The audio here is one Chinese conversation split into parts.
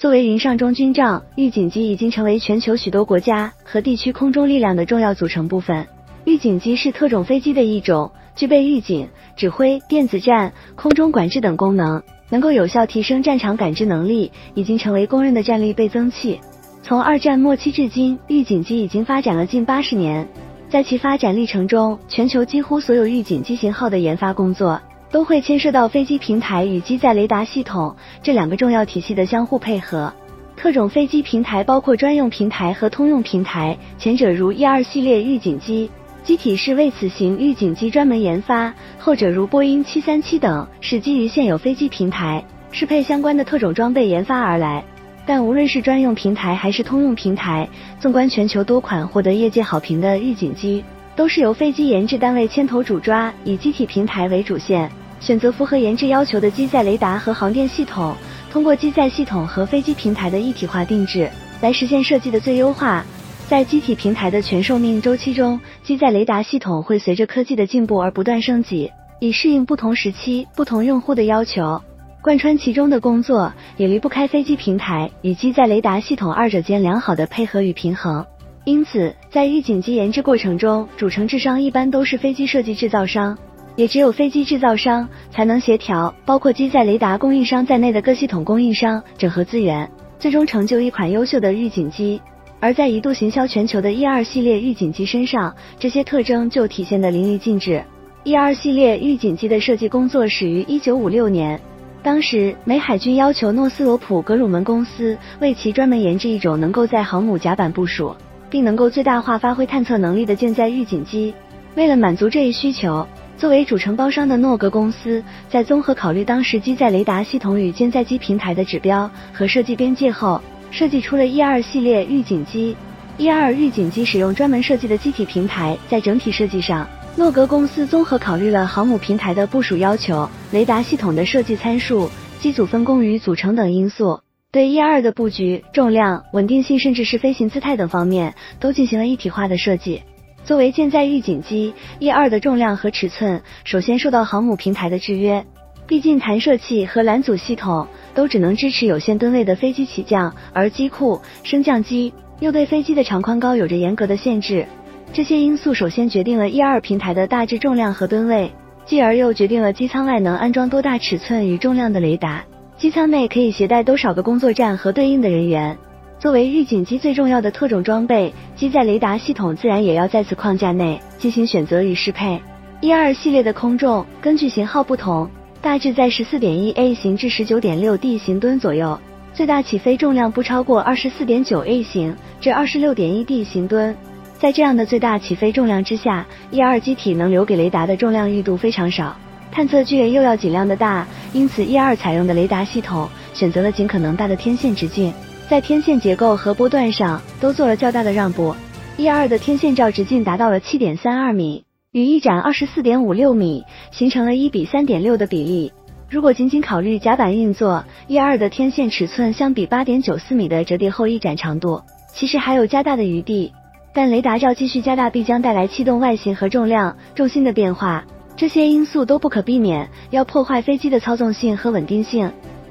作为云上中军帐，预警机已经成为全球许多国家和地区空中力量的重要组成部分。预警机是特种飞机的一种，具备预警、指挥、电子战、空中管制等功能，能够有效提升战场感知能力，已经成为公认的战力倍增器。从二战末期至今，预警机已经发展了近八十年。在其发展历程中，全球几乎所有预警机型号的研发工作。都会牵涉到飞机平台与机载雷达系统这两个重要体系的相互配合。特种飞机平台包括专用平台和通用平台，前者如 E 二系列预警机，机体是为此型预警机专门研发；后者如波音七三七等，是基于现有飞机平台适配相关的特种装备研发而来。但无论是专用平台还是通用平台，纵观全球多款获得业界好评的预警机，都是由飞机研制单位牵头主抓，以机体平台为主线。选择符合研制要求的机载雷达和航电系统，通过机载系统和飞机平台的一体化定制，来实现设计的最优化。在机体平台的全寿命周期中，机载雷达系统会随着科技的进步而不断升级，以适应不同时期、不同用户的要求。贯穿其中的工作也离不开飞机平台与机载雷达系统二者间良好的配合与平衡。因此，在预警机研制过程中，主承制商一般都是飞机设计制造商。也只有飞机制造商才能协调包括机载雷达供应商在内的各系统供应商，整合资源，最终成就一款优秀的预警机。而在一度行销全球的 E 二系列预警机身上，这些特征就体现得淋漓尽致。E 二系列预警机的设计工作始于一九五六年，当时美海军要求诺斯罗普格鲁门公司为其专门研制一种能够在航母甲板部署，并能够最大化发挥探测能力的舰载预警机。为了满足这一需求。作为主承包商的诺格公司，在综合考虑当时机载雷达系统与舰载机平台的指标和设计边界后，设计出了 E 二系列预警机。E 二预警机使用专门设计的机体平台，在整体设计上，诺格公司综合考虑了航母平台的部署要求、雷达系统的设计参数、机组分工与组成等因素，对 E 二的布局、重量、稳定性，甚至是飞行姿态等方面，都进行了一体化的设计。作为舰载预警机，E 二的重量和尺寸首先受到航母平台的制约，毕竟弹射器和拦阻系统都只能支持有限吨位的飞机起降，而机库、升降机又对飞机的长宽高有着严格的限制。这些因素首先决定了 E 二平台的大致重量和吨位，继而又决定了机舱外能安装多大尺寸与重量的雷达，机舱内可以携带多少个工作站和对应的人员。作为预警机最重要的特种装备，机载雷达系统自然也要在此框架内进行选择与适配。一二系列的空重根据型号不同，大致在十四点一 A 型至十九点六 D 型吨左右，最大起飞重量不超过二十四点九 A 型至二十六点一 D 型吨。在这样的最大起飞重量之下，一二机体能留给雷达的重量裕度非常少，探测距离又要尽量的大，因此一二采用的雷达系统选择了尽可能大的天线直径。在天线结构和波段上都做了较大的让步，E 二的天线罩直径达到了七点三二米，与翼展二十四点五六米，形成了一比三点六的比例。如果仅仅考虑甲板运作，E 二的天线尺寸相比八点九四米的折叠后翼展长度，其实还有加大的余地。但雷达罩继续加大必将带来气动外形和重量、重心的变化，这些因素都不可避免要破坏飞机的操纵性和稳定性。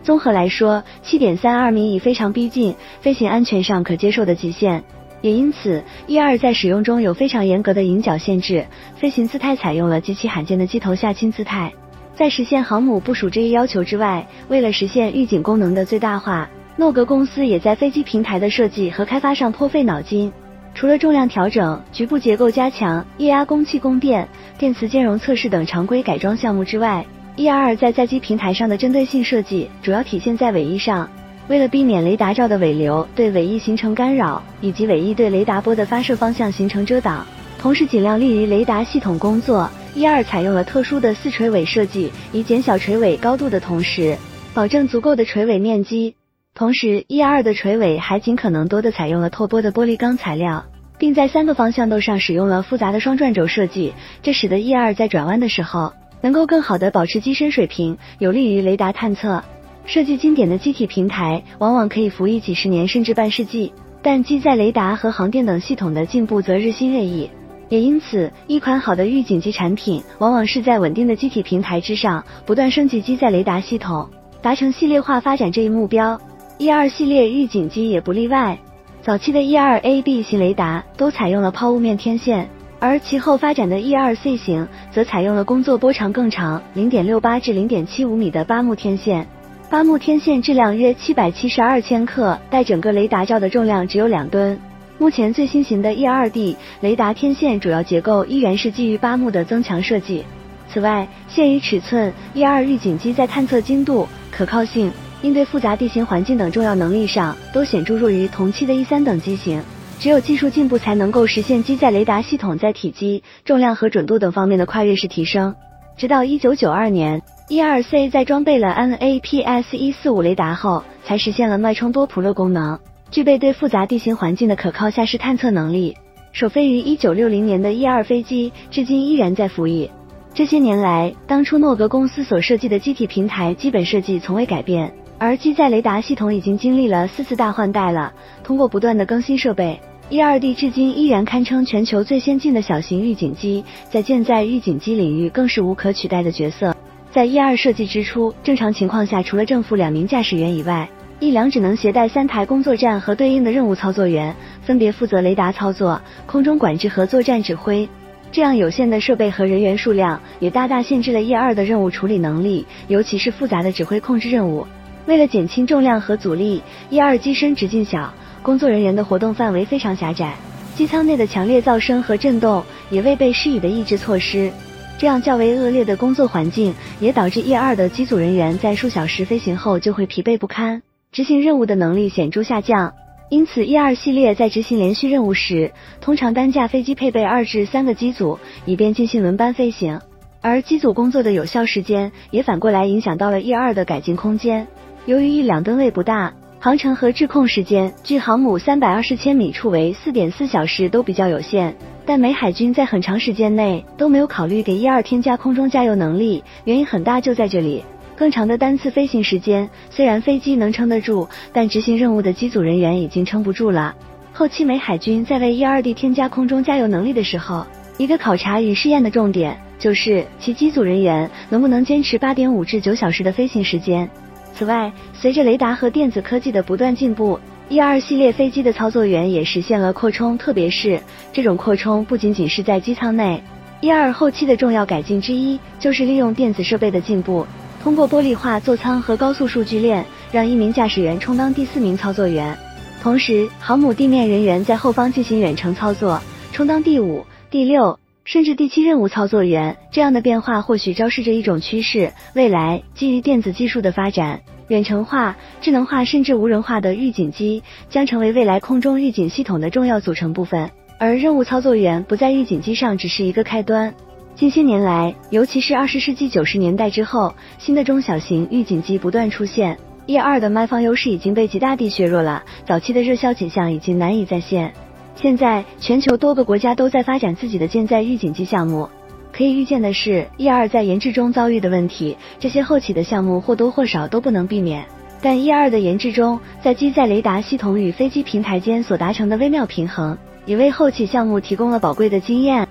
综合来说，七点三二米已非常逼近飞行安全上可接受的极限，也因此，E 二在使用中有非常严格的迎角限制，飞行姿态采用了极其罕见的机头下倾姿态。在实现航母部署这一要求之外，为了实现预警功能的最大化，诺格公司也在飞机平台的设计和开发上颇费脑筋。除了重量调整、局部结构加强、液压供气供电、电磁兼容测试等常规改装项目之外，E 二在载机平台上的针对性设计主要体现在尾翼上，为了避免雷达罩的尾流对尾翼形成干扰，以及尾翼对雷达波的发射方向形成遮挡，同时尽量利于雷达系统工作，E 二采用了特殊的四垂尾设计，以减小垂尾高度的同时，保证足够的垂尾面积。同时，E 二的垂尾还尽可能多的采用了透波的玻璃钢材料，并在三个方向斗上使用了复杂的双转轴设计，这使得 E 二在转弯的时候。能够更好的保持机身水平，有利于雷达探测。设计经典的机体平台往往可以服役几十年甚至半世纪，但机载雷达和航电等系统的进步则日新月异。也因此，一款好的预警机产品往往是在稳定的机体平台之上不断升级机载雷达系统，达成系列化发展这一目标。E 二系列预警机也不例外。早期的 E 二 A B 型雷达都采用了抛物面天线，而其后发展的 E 二 C 型则采用了工作波长更长（零点六八至零点七五米）的八木天线。八木天线质量约七百七十二千克，带整个雷达罩的重量只有两吨。目前最新型的 E 二 D 雷达天线主要结构依然是基于八木的增强设计。此外，限于尺寸，E 二预警机在探测精度、可靠性。应对复杂地形环境等重要能力上，都显著弱于同期的 E 三等机型。只有技术进步，才能够实现机载雷达系统在体积、重量和准度等方面的跨越式提升。直到一九九二年，E 二 C 在装备了 NAPS 一四五雷达后，才实现了脉冲多普勒功能，具备对复杂地形环境的可靠下视探测能力。首飞于一九六零年的 E 二飞机，至今依然在服役。这些年来，当初诺格公司所设计的机体平台基本设计从未改变。而机载雷达系统已经经历了四次大换代了。通过不断的更新设备，E 二 D 至今依然堪称全球最先进的小型预警机，在舰载预警机领域更是无可取代的角色。在 E 二设计之初，正常情况下，除了正负两名驾驶员以外，E 两只能携带三台工作站和对应的任务操作员，分别负责雷达操作、空中管制和作战指挥。这样有限的设备和人员数量，也大大限制了 E 二的任务处理能力，尤其是复杂的指挥控制任务。为了减轻重量和阻力，E 二机身直径小，工作人员的活动范围非常狭窄，机舱内的强烈噪声和震动也未被施以的抑制措施，这样较为恶劣的工作环境也导致 E 二的机组人员在数小时飞行后就会疲惫不堪，执行任务的能力显著下降。因此，E 二系列在执行连续任务时，通常单架飞机配备二至三个机组，以便进行轮班飞行，而机组工作的有效时间也反过来影响到了 E 二的改进空间。由于一两吨位不大，航程和滞空时间距航母三百二十千米处为四点四小时都比较有限。但美海军在很长时间内都没有考虑给 E 二添加空中加油能力，原因很大就在这里。更长的单次飞行时间，虽然飞机能撑得住，但执行任务的机组人员已经撑不住了。后期美海军在为 E 二 D 添加空中加油能力的时候，一个考察与试验的重点就是其机组人员能不能坚持八点五至九小时的飞行时间。此外，随着雷达和电子科技的不断进步，E 二系列飞机的操作员也实现了扩充，特别是这种扩充不仅仅是在机舱内。E 二后期的重要改进之一就是利用电子设备的进步，通过玻璃化座舱和高速数据链，让一名驾驶员充当第四名操作员，同时航母地面人员在后方进行远程操作，充当第五、第六甚至第七任务操作员。这样的变化或许昭示着一种趋势：未来基于电子技术的发展。远程化、智能化甚至无人化的预警机将成为未来空中预警系统的重要组成部分，而任务操作员不在预警机上只是一个开端。近些年来，尤其是二十世纪九十年代之后，新的中小型预警机不断出现，E 二的卖方优势已经被极大地削弱了，早期的热销景象已经难以再现。现在，全球多个国家都在发展自己的舰载预警机项目。可以预见的是，E 二在研制中遭遇的问题，这些后起的项目或多或少都不能避免。但 E 二的研制中，在机载雷达系统与飞机平台间所达成的微妙平衡，也为后起项目提供了宝贵的经验。